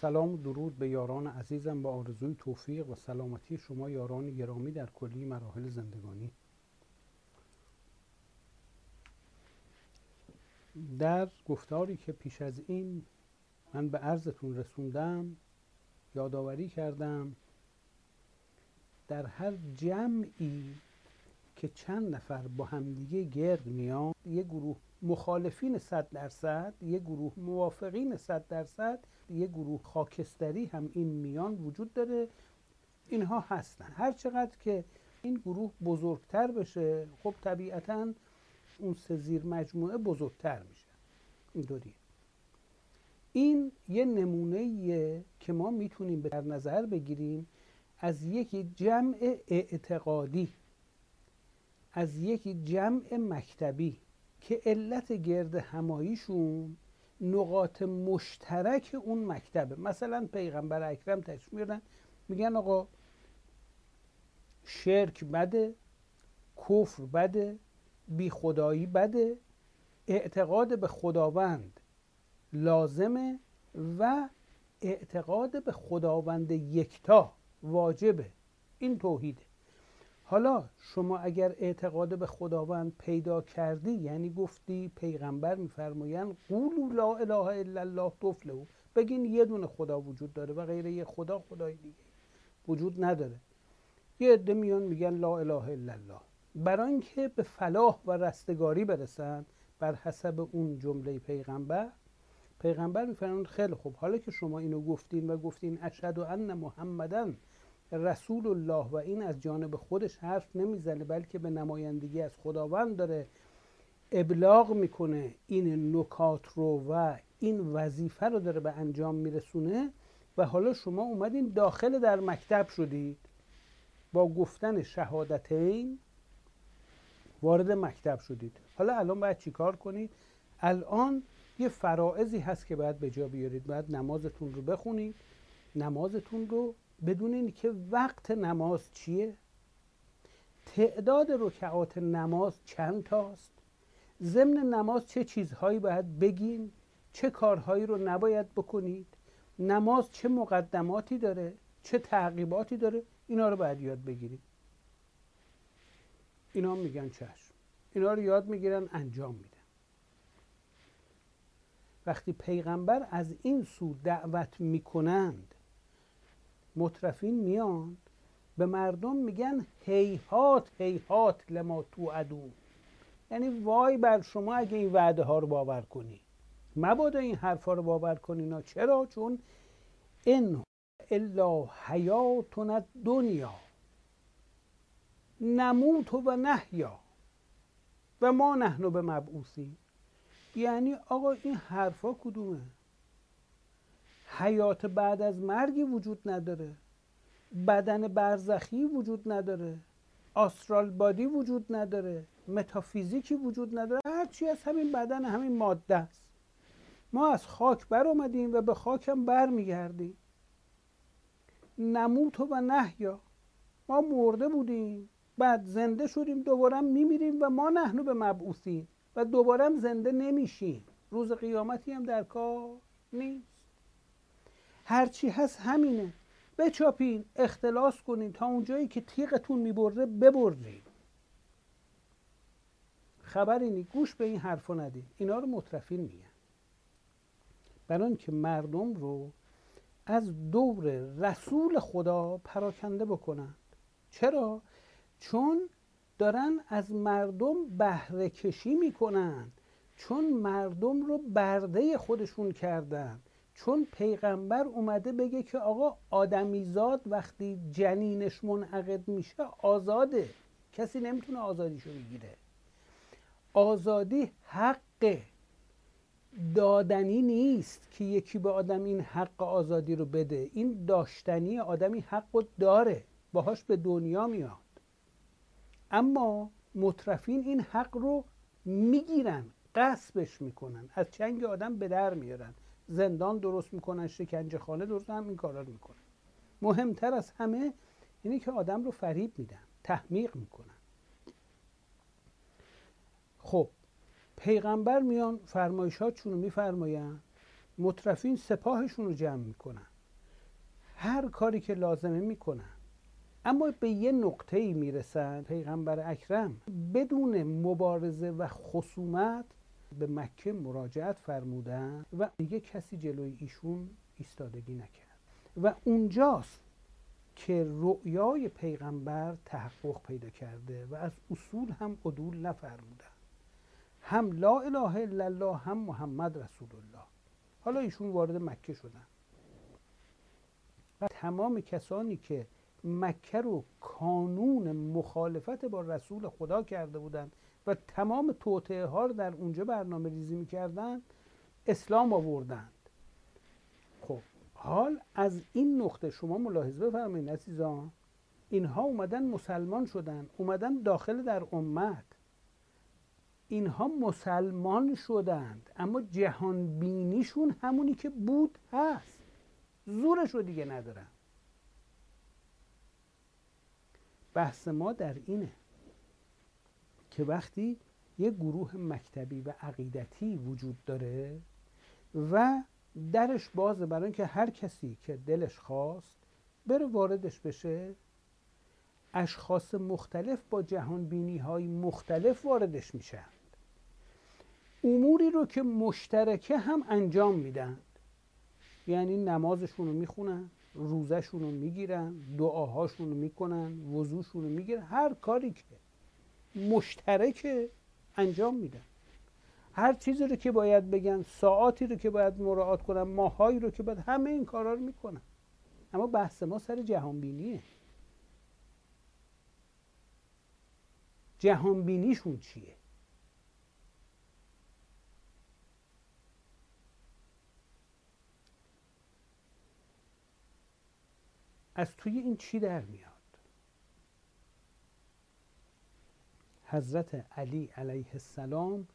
سلام و درود به یاران عزیزم با آرزوی توفیق و سلامتی شما یاران گرامی در کلی مراحل زندگانی. در گفتاری که پیش از این من به عرضتون رسوندم یادآوری کردم در هر جمعی که چند نفر با همدیگه گرد میان یه گروه مخالفین صد درصد یه گروه موافقین صد درصد یه گروه خاکستری هم این میان وجود داره اینها هستن. هر چقدر که این گروه بزرگتر بشه خب طبیعتا اون سه زیر مجموعه بزرگتر میشه. اینطوری این یه نمونه که ما می‌تونیم در نظر بگیریم از یک جمع اعتقادی از یک جمع مکتبی که علت گرد هماییشون نقاط مشترک اون مکتبه. مثلا پیغمبر اکرم تشریف میارن میگن آقا شرک بده کفر بده بی خدایی بده اعتقاد به خداوند لازمه و اعتقاد به خداوند یکتا واجبه. این توحیده. حالا شما اگر اعتقاد به خداوند پیدا کردی یعنی گفتی پیغمبر میفرمایند قولوا لا اله الا الله تفلحوا بگین یه دونه خدا وجود داره و غیر یه خدا خدای دیگه وجود نداره. یه عده میان میگن لا اله الا الله. برای اینکه به فلاح و رستگاری برسن بر حسب اون جمله پیغمبر پیغمبر میفرمایند خیلی خوب حالا که شما اینو گفتین و گفتین اشهد ان محمدن رسول الله و این از جانب خودش حرف نمی‌زنه بلکه به نمایندگی از خداوند داره ابلاغ می‌کنه این نکات رو و این وظیفه رو داره به انجام میرسونه. و حالا شما اومدین داخل در مکتب شدید. با گفتن شهادتین وارد مکتب شدید. حالا الان باید چیکار کنید؟ الان یه فرائضی هست که باید به جا بیارید. باید نمازتون رو بخونید. نمازتون رو بدون که وقت نماز چیه؟ تعداد رکعات نماز چند تاست؟ ضمن نماز چه چیزهایی باید بگین؟ چه کارهایی رو نباید بکنید؟ نماز چه مقدماتی داره؟ چه تعقیباتی داره؟ اینا رو باید یاد بگیرید. اینا میگن چشم. اینا رو یاد می‌گیرن انجام میدن. وقتی پیغمبر از این سو دعوت می‌کنند مطرفین میان. به مردم میگن هیهات هیهات لما تو ادون یعنی وای بر شما اگه این وعده ها رو باور کنی. مبادا این حرفا رو باور کنی چرا؟ چون ان الا حیاتنا دنیا نموت و نحیا. و ما نحنو به مبعوثی یعنی آقا این حرفا کدومه؟ حیات بعد از مرگی وجود نداره. بدن برزخی وجود نداره. آسترال بادی وجود نداره. متافیزیکی وجود نداره. هرچی از همین بدن همین ماده است. ما از خاک بر اومدیم و به خاکم بر میگردیم نموت و نحیا ما مرده بودیم. بعد زنده شدیم. دوباره میمیریم و ما نحنو به مبعوثیم و دوباره زنده نمیشیم. روز قیامتی هم در کار نیست. هرچی هست همینه. بچاپین اختلاس کنین تا اونجایی که تیغتون می‌بره ببرین خبر اینی گوش به این حرفا ندید اینا رو مطرفین میگن. برای که مردم رو از دور رسول خدا پراکنده بکنند چرا؟ چون دارن از مردم بهره کشی می‌کنند چون مردم رو برده خودشون کردن. چون پیغمبر اومده بگه که آقا آدمیزاد وقتی جنینش منعقد میشه آزاده. کسی نمی‌تونه آزادیشو بگیره. آزادی حق دادنی نیست که یکی به آدم این حق آزادی رو بده. این داشتنی آدمی حق رو داره. باهاش به دنیا میاد. اما مطرفین این حق رو می‌گیرن قصبش می‌کنن. از چنگ آدم به در میارن. زندان درست می‌کنن شکنجه خانه درست هم این کارا رو می‌کنن. مهمتر از همه اینه که آدم رو فریب میدن تحمیق می‌کنن. خب پیغمبر میان فرمایشاتشون رو میفرماین مطرفین سپاهشون رو جمع می‌کنن. هر کاری که لازمه می‌کنن. اما به یه نقطه ای می‌رسن پیغمبر اکرم بدون مبارزه و خصومت به مکه مراجعت فرمودن و دیگه کسی جلوی ایشون ایستادگی نکرد. و اونجاست که رؤیای پیغمبر تحقق پیدا کرده و از اصول هم عدول نفرمودن هم لا اله الا الله هم محمد رسول الله. حالا ایشون وارد مکه شدن. و تمام کسانی که مکه رو کانون مخالفت با رسول خدا کرده بودند تمام توطعه ها رو در اونجا برنامه ریزی می‌کردن اسلام آوردند. خب حال از این نقطه شما ملاحظه بفرمایید عزیزان. اینها اومدن مسلمان شدن اومدن داخل در امت. اینها مسلمان شدند اما جهان بینیشون همونی که بود هست. زورش رو دیگه ندارن. بحث ما در اینه. که وقتی یه گروه مکتبی و عقیدتی وجود داره و درش بازه برای اینکه هر کسی که دلش خواست بره واردش بشه اشخاص مختلف با جهان بینی های مختلف واردش میشن. اموری رو که مشترکه هم انجام میدن. یعنی نمازشون رو می‌خونن روزشون رو می‌گیرن دعاهاشون رو می‌کنن وضوشون رو می‌گیرن هر کاری که مشترک انجام میدن. هر چیزی رو که باید بگن ساعاتی رو که باید مراعات کنن ماهایی رو که باید همه این کارا رو می‌کنن. اما بحث ما سر جهان بینیه جهان بینیشون چیه؟ از توی این چی در میاد؟ حضرت علی علیه السلام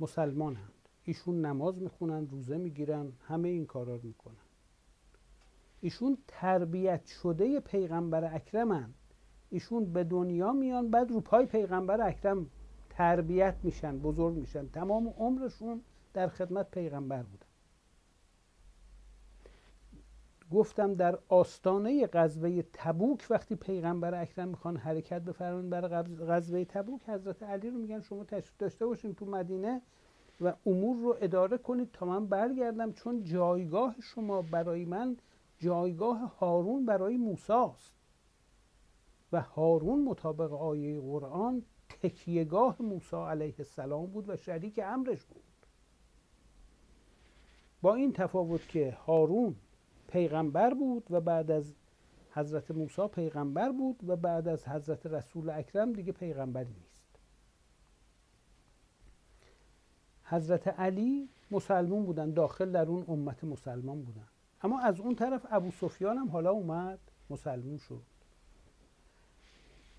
مسلمانند. ایشون نماز می‌خونن روزه می‌گیرن همه این کارا رو می‌کنن ایشون تربیت شده پیغمبر اکرمن ایشون به دنیا میان بعد رو پای پیغمبر اکرم تربیت میشن بزرگ میشن. تمام عمرشون در خدمت پیغمبر بودن گفتم در آستانه غزوه تبوک وقتی پیغمبر اکرم می‌خوان حرکت بفرمایید برای غزوه تبوک حضرت علی رو میگن شما تشریف داشته باشین تو مدینه و امور رو اداره کنید تا من برگردم چون جایگاه شما برای من جایگاه هارون برای موساست و هارون مطابق آیه قرآن تکیهگاه موسی علیه السلام بود و شریک امرش بود. با این تفاوت که هارون پیغمبر بود و بعد از حضرت موسی پیغمبر بود و بعد از حضرت رسول اکرم دیگه پیغمبری نیست. حضرت علی مسلمون بودن داخل در اون امت مسلمان بودن. اما از اون طرف ابو سفیان هم حالا اومد مسلمون شد.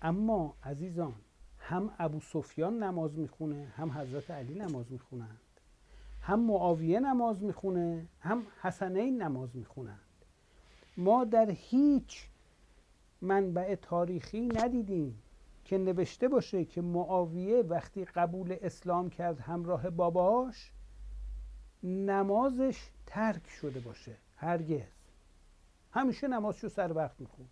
اما عزیزان هم ابو سفیان نماز می‌خونه هم حضرت علی نماز می‌خونن. هم معاویه نماز می‌خونه هم حسنین نماز می‌خونند. ما در هیچ منبع تاریخی ندیدیم که نوشته باشه که معاویه وقتی قبول اسلام کرد همراه باباش نمازش ترک شده باشه هرگز. همیشه نمازشو سر وقت میخون.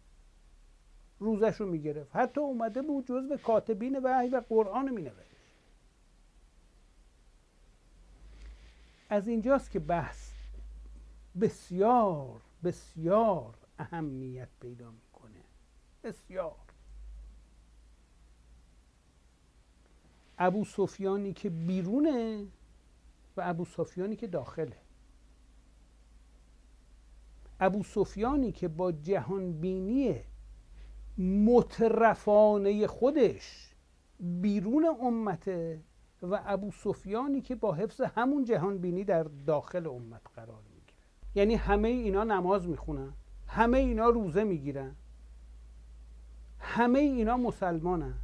روزش رو می‌گرفت. حتی اومده بود جزو کاتبین وحی و قرآن مینوشت. از اینجاست که بحث بسیار بسیار اهمیت پیدا می‌کنه. بسیار. ابو سفیانی که بیرونه و ابو سفیانی که داخله. ابو سفیانی که با جهان بینی مترفانه خودش بیرون امته و ابو سفیانی که با حفظ همون جهان بینی در داخل امت قرار می‌گیره یعنی همه اینا نماز می‌خونن همه اینا روزه می‌گیرن همه اینا مسلمانن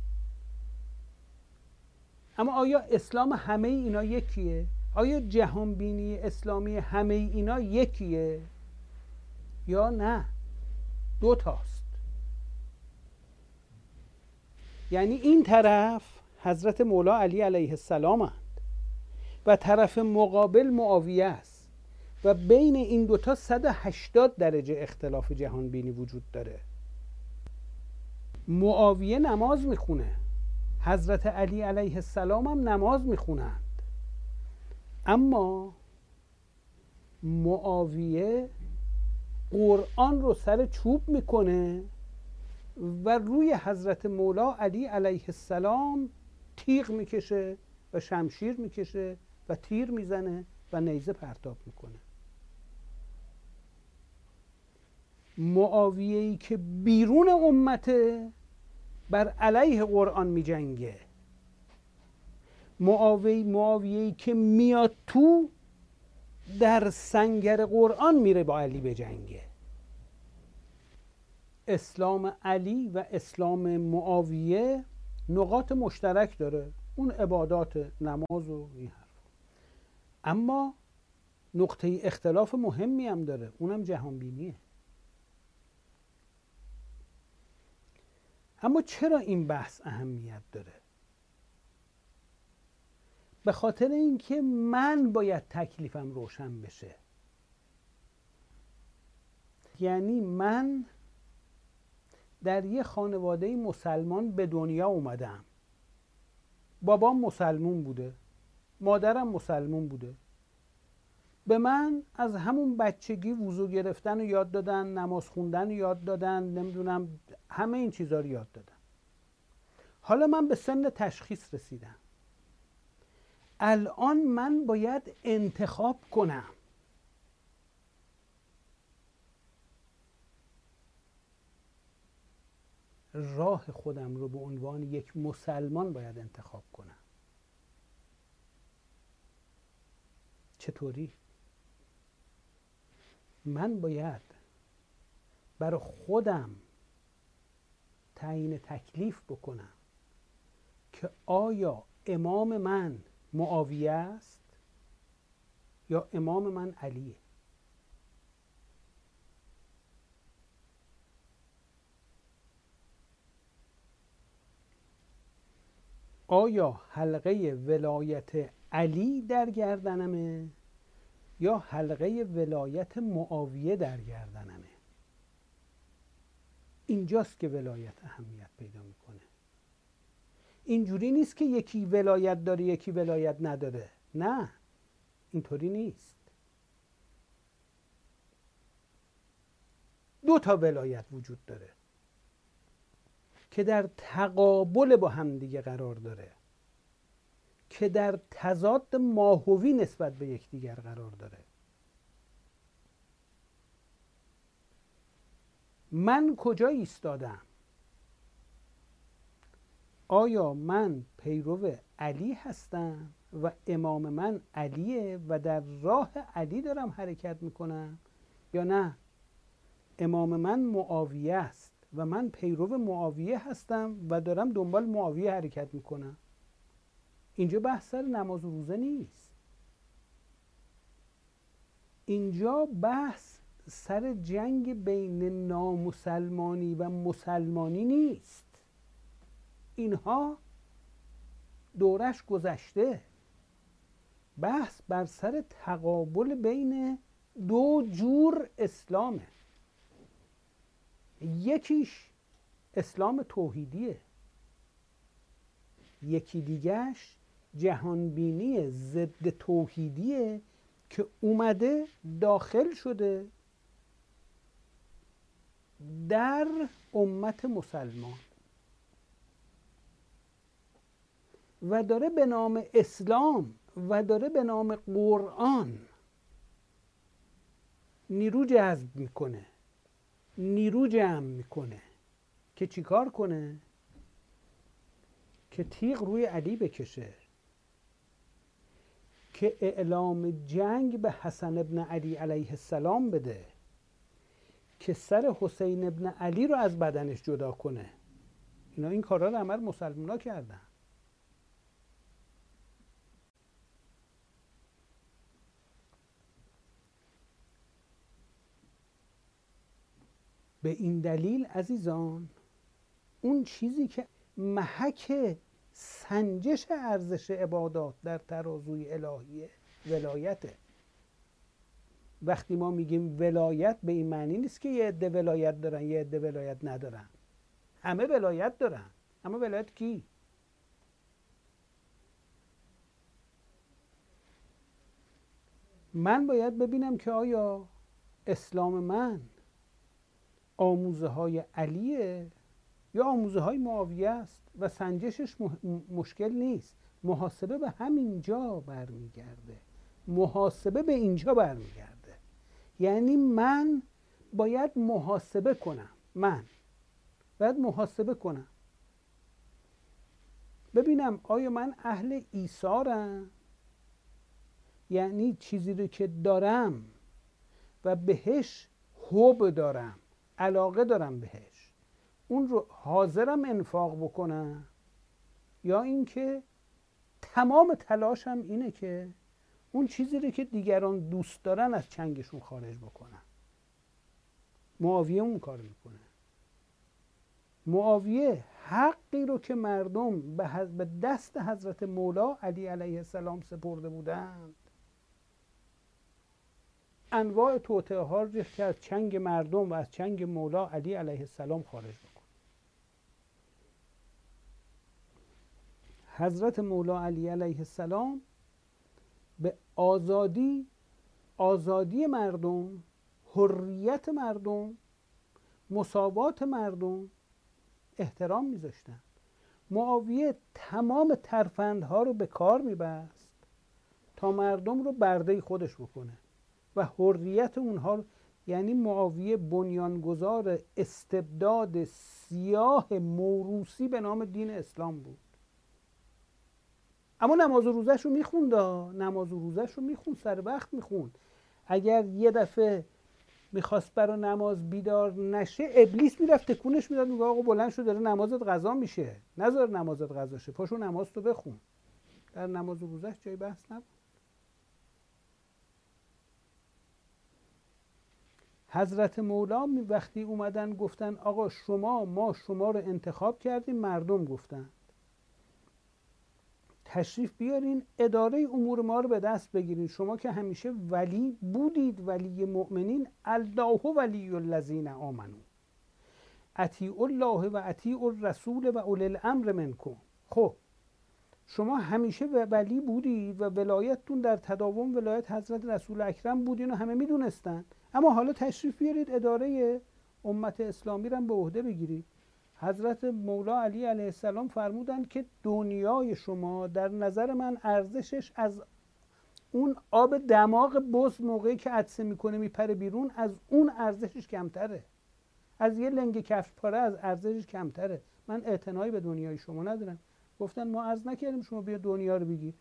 اما آیا اسلام همه اینا یکیه؟ آیا جهان بینی اسلامی همه اینا یکیه؟ یا نه دو تاست یعنی این طرف حضرت مولا علی علیه السلام هست و طرف مقابل معاویه است. و بین این دوتا 180 درجه اختلاف جهان بینی وجود داره. معاویه نماز می‌خونه. حضرت علی علیه السلام هم نماز می‌خونند. اما معاویه قرآن رو سر چوب می‌کنه و روی حضرت مولا علی علیه السلام تیغ می‌کشه و شمشیر می‌کشه و تیر می‌زنه و نیزه پرتاب می‌کنه. معاویه ای که بیرون امته بر علیه قرآن می جنگه معاویه ای که میاد تو در سنگر قرآن میره با علی به جنگه اسلام علی و اسلام معاویه نقاط مشترک داره. اون عبادات نماز و این حرف اما نقطه اختلاف مهمی هم داره. اونم جهانبینیه. اما چرا این بحث اهمیت داره؟ به خاطر اینکه من باید تکلیفم روشن بشه. یعنی من در یه خانواده مسلمان به دنیا اومدم. بابام مسلمون بوده مادرم مسلمون بوده. به من از همون بچگی وضو گرفتن رو یاد دادن نماز خوندن رو یاد دادن نمی‌دونم همه این چیزها رو یاد دادن. حالا من به سن تشخیص رسیدم. الان من باید انتخاب کنم. راه خودم رو به عنوان یک مسلمان باید انتخاب کنم چطوری؟ من باید برای خودم تعیین تکلیف بکنم که آیا امام من معاویه است یا امام من علیه آیا حلقه ولایت علی در گردنمه یا حلقه ولایت معاویه در گردنمه؟ اینجاست که ولایت اهمیت پیدا می‌کنه. اینجوری نیست که یکی ولایت داره یکی ولایت نداره. نه اینطوری نیست. دو تا ولایت وجود داره. که در تقابل با همدیگه قرار داره. که در تضاد ماهوی نسبت به یکدیگر قرار داره. من کجا ایستادم؟ آیا من پیرو علی هستم و امام من علیه و در راه علی دارم حرکت می‌کنم یا نه؟ امام من معاویه است. و من پیرو معاویه هستم و دارم دنبال معاویه حرکت می‌کنم. اینجا بحث سر نماز و روزه نیست. اینجا بحث سر جنگ بین نامسلمانی و مسلمانی نیست. اینها دورش گذشته. بحث بر سر تقابل بین دو جور اسلامه. یکیش اسلام توحیدیه. یکی دیگهش جهانبینی ضد توحیدیه که اومده داخل شده در امت مسلمان. و داره به نام اسلام و داره به نام قرآن نیرو جذب می‌کنه. نیرو جمع می‌کنه. که چیکار کنه؟ که تیغ روی علی بکشه. که اعلام جنگ به حسن ابن علی علیه السلام بده. که سر حسین ابن علی رو از بدنش جدا کنه. اینا این کارا رو عمل مسلمان کردن. به این دلیل عزیزان اون چیزی که محک سنجش ارزش عبادات در ترازوی الهی ولایته. وقتی ما میگیم ولایت به این معنی نیست که یه عده ولایت دارن یه عده ولایت ندارن. همه ولایت دارن. اما ولایت کی؟ من باید ببینم که آیا اسلام من آموزه های علیه یا آموزه های معاویه است و سنجشش مشکل نیست. محاسبه به همینجا برمیگرده. محاسبه به اینجا برمیگرده. یعنی من باید محاسبه کنم. من باید محاسبه کنم. ببینم آیا من اهل ایثارم؟ یعنی چیزی رو که دارم و بهش حب دارم. علاقه دارم بهش. اون رو حاضرم انفاق بکنم یا اینکه تمام تلاشم اینه که اون چیزی رو که دیگران دوست دارن از چنگشون خارج بکنن. معاویه اون کار می‌کنه. معاویه حقی رو که مردم به دست حضرت مولا علی علیه السلام سپرده بودند انواع توطعه ها رو که از چنگ مردم و از چنگ مولا علی علیه السلام خارج بکن. حضرت مولا علی علیه السلام به آزادی آزادی مردم حریت مردم مساوات مردم احترام میذاشتن. معاویه تمام ترفندها رو به کار میبست تا مردم رو برده خودش بکنه. و حریت اونها یعنی معاویه بنیانگذار استبداد سیاه موروسی به نام دین اسلام بود. اما نماز و روزش رو می‌خوند نماز و روزش رو می‌خوند سر وقت می‌خوند. اگر یه دفعه می‌خواست برای نماز بیدار نشه ابلیس می‌رفت تکونش می‌داد میگه آقا بلند شو داره نمازت غذا میشه. نذار نمازت غذا شه. پاشو نماز تو بخون. در نماز و روزش جای بحث نبود. حضرت مولا وقتی اومدن گفتن آقا شما ما شما رو انتخاب کردیم مردم گفتن تشریف بیارین اداره امور ما رو به دست بگیرین. شما که همیشه ولی بودید ولی مؤمنین الله ولی الذین آمنو اطیع الله و اطیع الرسول و اول الامر منکم. خب شما همیشه ولی بودید و ولایتتون در تداوم ولایت حضرت رسول اکرم بودین و همه می‌دونستن. اما حالا تشریف بیارید اداره امت اسلامی رو به عهده بگیرید. حضرت مولا علی علیه السلام فرمودند که دنیای شما در نظر من ارزشش از اون آب دماغ بز موقعی که عدسه می‌کنه میپره بیرون از اون ارزشش کمتره. از یه لنگ کفش پاره از ارزشش کمتره. من اعتنایی به دنیای شما ندارم. گفتن ما عرض نکردیم شما بیا دنیا رو بگیر.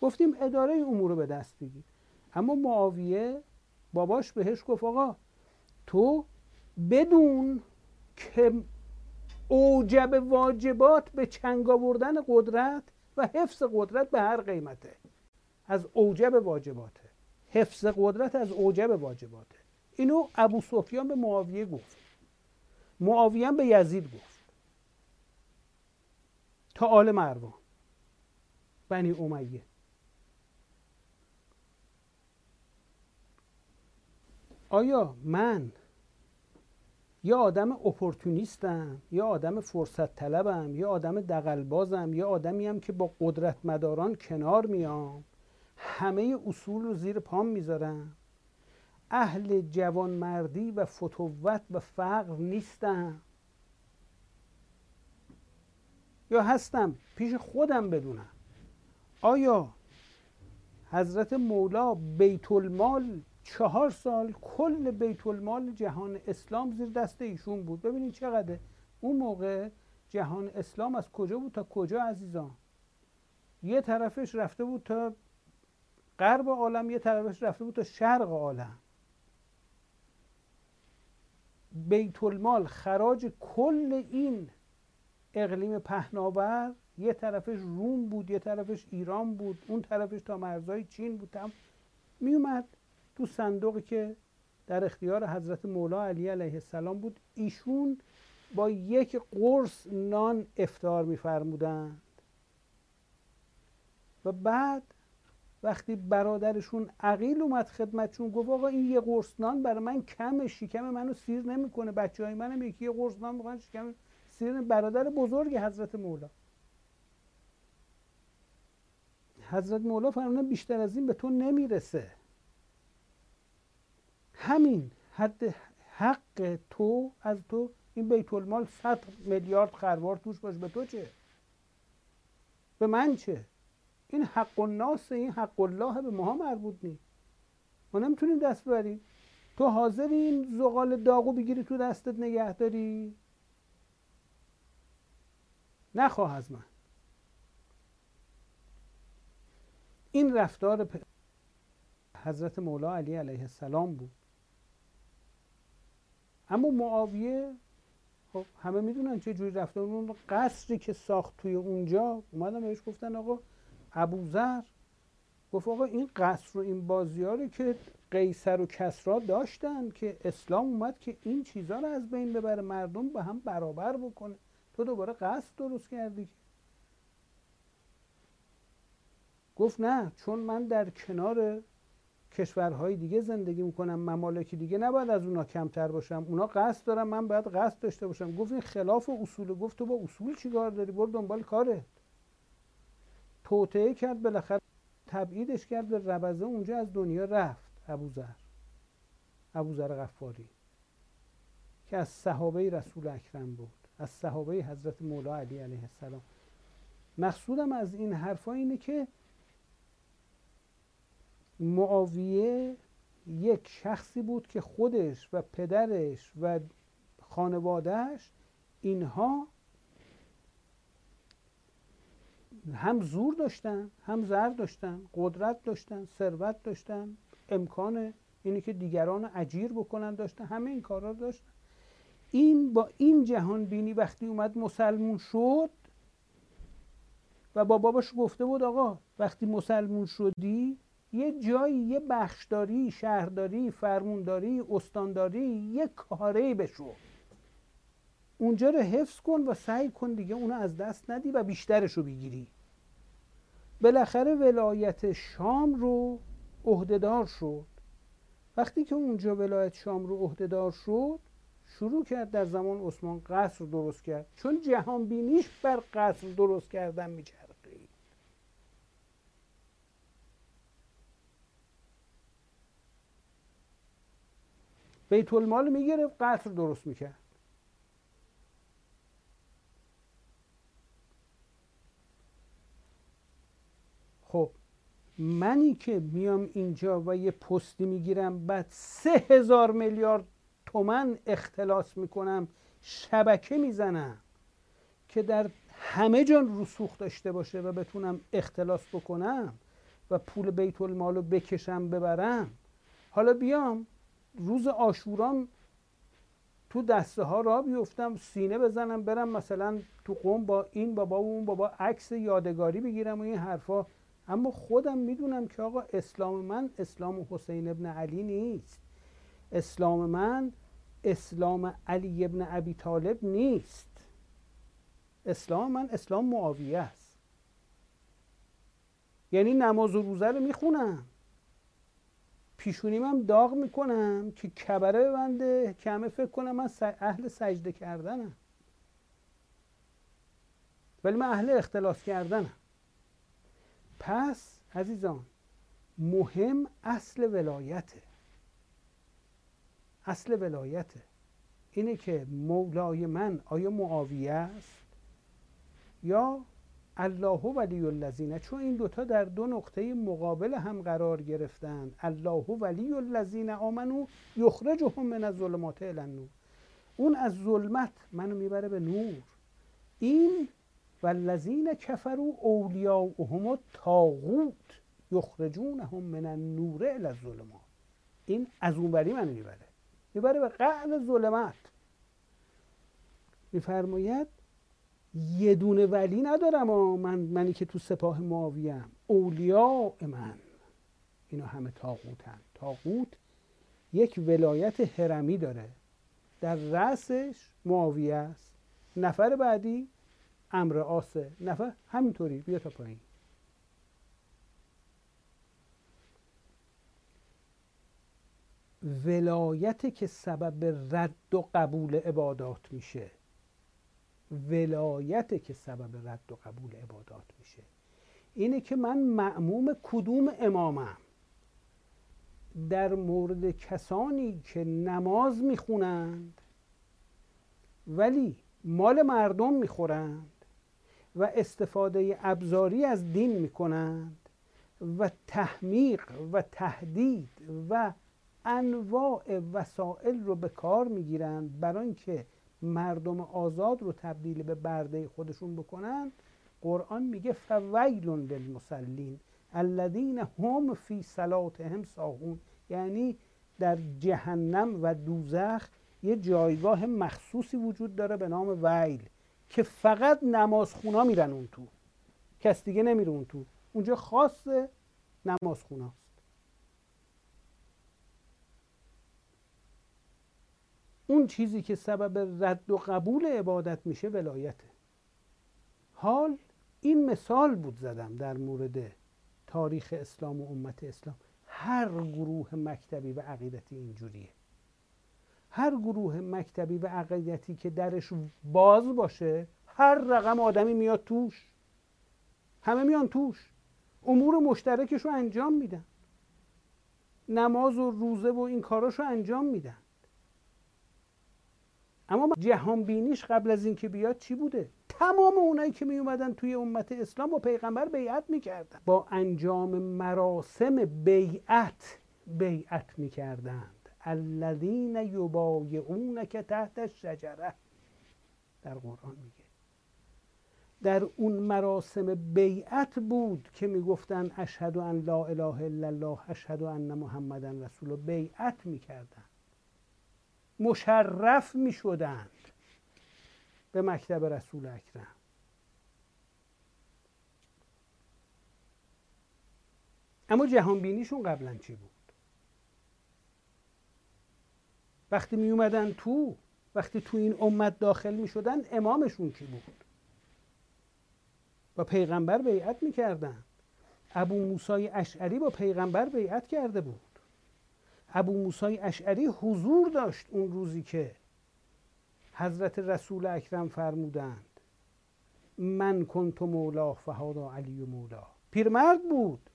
گفتیم اداره امور رو به دست بگیر. اما معاویه باباش بهش گفت آقا تو بدون که اوجب واجبات به چنگ آوردن قدرت و حفظ قدرت به هر قیمته. از اوجب واجباته. حفظ قدرت از اوجب واجباته. اینو ابو سفیان به معاویه گفت. معاویه به یزید گفت. تا آل مروان. بنی امیه. آیا من یا آدم اپورتونیستم یا آدم فرصت طلبم یا آدم دقلبازم یا آدمی هم که با قدرت مداران کنار میام همه اصول رو زیر پام می‌ذارم؟ اهل جوانمردی و فتوت و فقر نیستم. یا هستم پیش خودم بدونم. آیا حضرت مولا بیت المال چهار سال کل بیت المال جهان اسلام زیر دست ایشون بود. ببینید چقدر اون موقع جهان اسلام از کجا بود تا کجا عزیزان؟ یه طرفش رفته بود تا غرب عالم یه طرفش رفته بود تا شرق عالم. بیت المال خراج کل این اقلیم پهناور یه طرفش روم بود یه طرفش ایران بود اون طرفش تا مرزهای چین بود. می اومد تو صندوقی که در اختیار حضرت مولا علی علیه السلام بود ایشون با یک قرص نان افتار میفرمودند. و بعد وقتی برادرشون عقیل اومد خدمتشون گفت آقا این یه قرص نان برای من کم شکم منو سیر نمی‌کنه بچه های منم یکی یه قرص نان می‌خوان شکم سیر برادر بزرگ حضرت مولا. حضرت مولا فرمودن بیشتر از این به تو نمی‌رسه. همین حد حق تو از تو این بیت المال 100 میلیارد خروار توش باشه. به تو چه؟ به من چه؟ این حق الناس این حق الله به ما مربوط نیست. ما نمی‌تونیم دست ببریم. تو حاضر این زغال داغو بگیری تو دستت نگه داری؟ نخواه از من. این رفتار حضرت مولا علی علیه السلام بود. اما معاویه خب همه می‌دونن چه جوری رفتار اون قصری که ساخت توی اونجا. اومدن بهش گفتن آقا ابوذر گفت آقا این قصر و این بازی که قیصر و کسرا داشتن که اسلام اومد که این چیزها رو از بین ببره مردم به هم برابر بکنه. تو دوباره قصد درست کردی گفت نه چون من در کنار کشورهای دیگه زندگی می‌کنم ممالکی دیگه نباید از اونا کمتر باشم اونا قصد دارم من باید قصد داشته باشم. گفت این خلاف اصول گفت تو با اصول چیکار داری؟ برو دنبال کاره توطعه کرد بالاخره تبعیدش کرد به ربزه اونجا از دنیا رفت. ابوذر ابوذر غفاری. که از صحابه رسول اکرم بود. از صحابه حضرت مولا علی علیه السلام. مقصودم از این حرفا اینه که معاویه یک شخصی بود که خودش و پدرش و خانوادهش اینها هم زور داشتن هم زر داشتن قدرت داشتن ثروت داشتن امکان اینی که دیگران اجیر بکنن داشتن همه این کارا داشتن. این با این جهان بینی وقتی اومد مسلمون شد و با باباش گفته بود آقا وقتی مسلمون شدی یه جایی یه بخشداری شهرداری فرمونداری استانداری یه کاره بشو. اونجا رو حفظ کن و سعی کن دیگه اونو از دست ندی و بیشترش رو بگیری. بالاخره ولایت شام رو عهدهدار شد. وقتی که اونجا ولایت شام رو عهدهدار شد شروع کرد در زمان عثمان قصر درست کرد. چون جهان بینیش بر قصر درست کردن میچرخید بیت المال می‌گرفت قصر درست می‌کرد. خب منی که میام اینجا و یه پستی می‌گیرم بعد سه هزار میلیارد تومن اختلاس می‌کنم شبکه می‌زنم که در همه جان رسوخ داشته باشه و بتونم اختلاس بکنم و پول بیت المال رو بکشم ببرم. حالا بیام. روز آشورام تو دسته ها را بیفتم سینه بزنم برم مثلا تو قوم با این بابا و اون بابا عکس یادگاری بگیرم و این حرفا. اما خودم می‌دونم که آقا اسلام من اسلام حسین ابن علی نیست. اسلام من اسلام علی ابن ابی طالب نیست. اسلام من اسلام معاویه است. یعنی نماز و روزه رو می‌خونم. پیشونیم هم داغ می‌کنم که کبره ببنده که همه فکر کنم من اهل سجده کردنم. ولی من اهل اختلاس کردنم. پس عزیزان مهم اصل ولایته. اصل ولایته. اینه که مولای من آیا معاویه است یا الله ولی الذین چون این دوتا در دو نقطه مقابل هم قرار گرفتند. الله ولی الذین آمنو یخرجهم من الظلمات الی النور. اون از ظلمت منو می‌بره به نور. این والذین کفروا اولیاؤهم الطاغوت یخرجونهم من النور الی الظلمات. این از اونوری منو می‌بره. می‌بره به قعر ظلمت میفرماید یه دونه ولی ندارم و من منی که تو سپاه معاویم اولیاء من. اینا همه تاقوتن تاقوت یک ولایت هرمی داره. در رأسش معاویه است. نفر بعدی امر آسه نفر همینطوری. بیا تا پایین. ولایت که سبب رد و قبول عبادات میشه. ولایت که سبب رد و قبول عبادات میشه. اینه که من معموم کدوم امامم در مورد کسانی که نماز می‌خونند ولی مال مردم می‌خورند و استفاده ابزاری از دین می‌کنند و تحمیق و تهدید و انواع وسایل رو به کار می‌گیرند برای اینکه مردم آزاد رو تبدیل به برده خودشون بکنن قرآن میگه فویل للمسلین الذین هم فی صلاتهم ساهون. یعنی در جهنم و دوزخ یه جایگاه مخصوصی وجود داره به نام ویل که فقط نمازخونا میرن اون تو. کس دیگه نمیره اون تو. اونجا خاص نمازخوناست اون چیزی که سبب رد و قبول عبادت میشه ولایته. حال این مثال بود زدم در مورد تاریخ اسلام و امت اسلام. هر گروه مکتبی و عقیدتی اینجوریه. هر گروه مکتبی و عقیدتی که درش باز باشه هر رقم آدمی میاد توش. همه میان توش. امور مشترکش رو انجام میدن. نماز و روزه و این کاراش رو انجام میدن. اما جهان بینیش قبل از اینکه بیاد چی بوده؟ تمام اونایی که می اومدن توی امت اسلام با پیغمبر بیعت می‌کردن. با انجام مراسم بیعت بیعت می‌کردند. الذین که تحت الشجره. در قرآن میگه. در اون مراسم بیعت بود که می‌گفتن اشهد ان لا اله الا الله اشهد ان محمدا رسول بیعت می‌کردن. مشرف می شدند به مکتب رسول اکرم. اما جهان بینیشون قبلا چی بود؟ وقتی می اومدن تو وقتی تو این امت داخل می شدن امامشون کی بود؟ با پیغمبر بیعت می‌کردن. ابو موسای اشعری با پیغمبر بیعت کرده بود. ابو موسای اشعری حضور داشت اون روزی که حضرت رسول اکرم فرمودند من کنت مولا فهادا علی و مولا. پیرمرد بود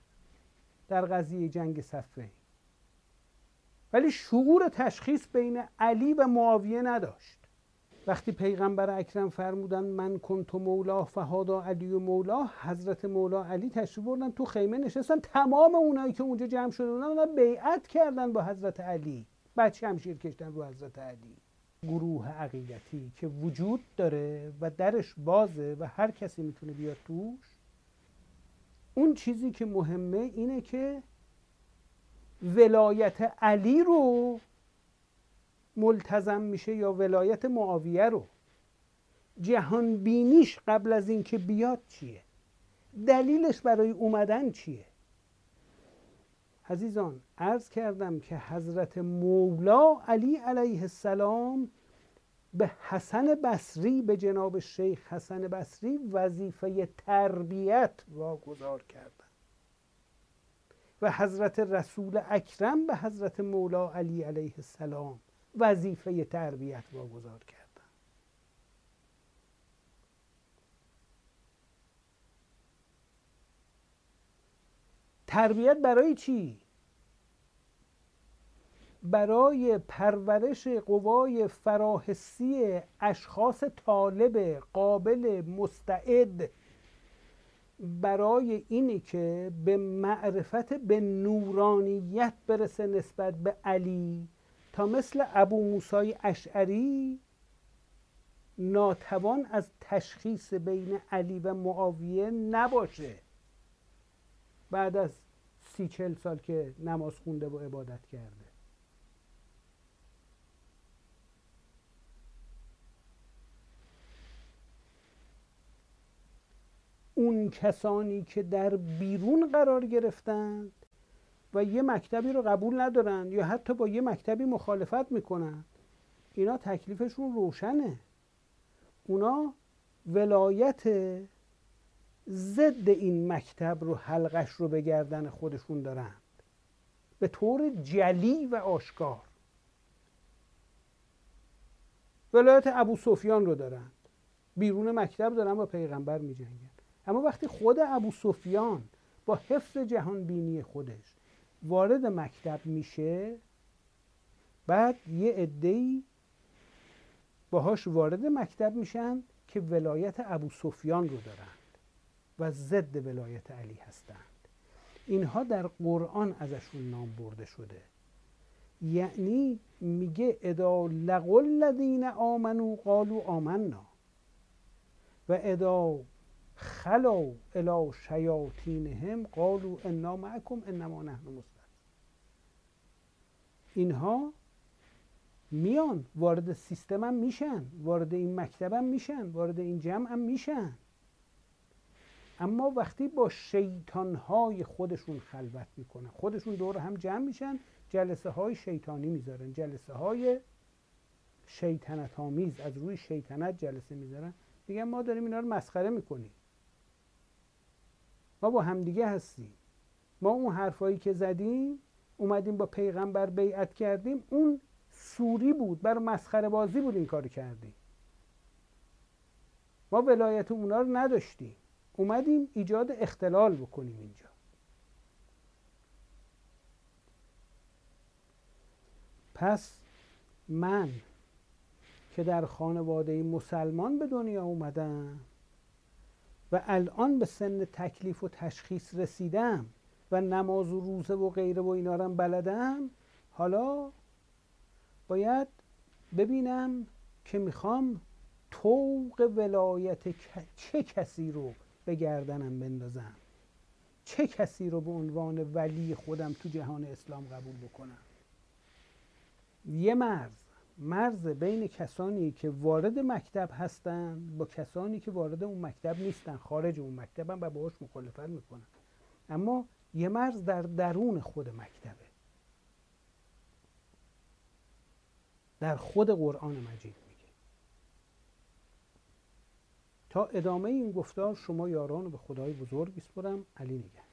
در قضیه جنگ صفه ولی شعور تشخیص بین علی و معاویه نداشت. وقتی پیغمبر اکرم فرمودن من کنت مولا فهادا علی و مولا حضرت مولا علی تشریف بردن تو خیمه نشستن. تمام اونایی که اونجا جمع شده بودن اونا بیعت کردن با حضرت علی. بعد شمشیر کشتن رو حضرت علی. گروه عقیدتی که وجود داره و درش بازه و هر کسی می‌تونه بیاد توش. اون چیزی که مهمه اینه که ولایت علی رو ملتزم میشه یا ولایت معاویه رو. جهان بینیش قبل از اینکه بیاد چیه؟ دلیلش برای اومدن چیه؟ عزیزان عرض کردم که حضرت مولا علی علیه السلام به حسن بصری به جناب شیخ حسن بصری وظیفه تربیت واگذار کردن. و حضرت رسول اکرم به حضرت مولا علی علیه السلام. وظیفه تربیت واگذار کردن تربیت برای چی؟ برای پرورش قوای فراحسی اشخاص طالب قابل مستعد برای اینی که به معرفت به نورانیت برسه نسبت به علی تا مثل ابو موسای اشعری ناتوان از تشخیص بین علی و معاویه نباشه. بعد از سی چل سال که نماز خونده و عبادت کرده. اون کسانی که در بیرون قرار گرفتند و یه مکتبی رو قبول ندارن یا حتی با یه مکتبی مخالفت می‌کنن. اینا تکلیفشون روشنه. اونا ولایت ضد این مکتب رو حلقش رو به گردن خودشون دارند به طور جلی و آشکار. ولایت ابو سفیان رو دارن. بیرون مکتب دارن با پیغمبر می جنگن. اما وقتی خود ابو سفیان با حفظ جهان بینی خودش وارد مکتب میشه بعد یه عده‌ای باهاش وارد مکتب میشن که ولایت ابو سفیان رو دارند و ضد ولایت علی هستند اینها در قرآن ازشون نام برده شده. یعنی میگه ادا لقل الذین آمنو قالوا آمنا و ادا خلو الی شیاطینهم قالوا انا معکم انما نحن مستهزئون اینها میان وارد سیستمم میشن وارد این مکتبم میشن وارد این جمعم میشن. اما وقتی با شیطانهای خودشون خلوت می‌کنن خودشون دور هم جمع میشن جلسه های شیطانی می‌ذارن جلسه های شیطنت آمیز از روی شیطنت جلسه می‌ذارن. میگن ما داریم اینا رو مسخره می‌کنیم. ما با همدیگه هستیم. ما اون حرفایی که زدیم اومدیم با پیغمبر بیعت کردیم. اون سوری بود برای مسخره بازی بود این کار کردیم ما ولایت اونا رو نداشتیم. اومدیم ایجاد اختلال بکنیم اینجا. پس من که در خانواده مسلمان به دنیا اومدم و الان به سن تکلیف و تشخیص رسیدم و نماز و روزه و غیره و اینا رو بلدم. حالا باید ببینم که می‌خوام طوق ولایت چه کسی رو به گردنم بندازم؟ چه کسی رو به عنوان ولی خودم تو جهان اسلام قبول بکنم؟ یه مرز. مرز بین کسانی که وارد مکتب هستن با کسانی که وارد اون مکتب نیستن خارج اون مکتبن و باهاش مخالفت می‌کنن. اما یه مرز در درون خود مکتبه. در خود قرآن مجید میگه. تا ادامه این گفتار شما یاران به خدای بزرگ بسپرم علی نگه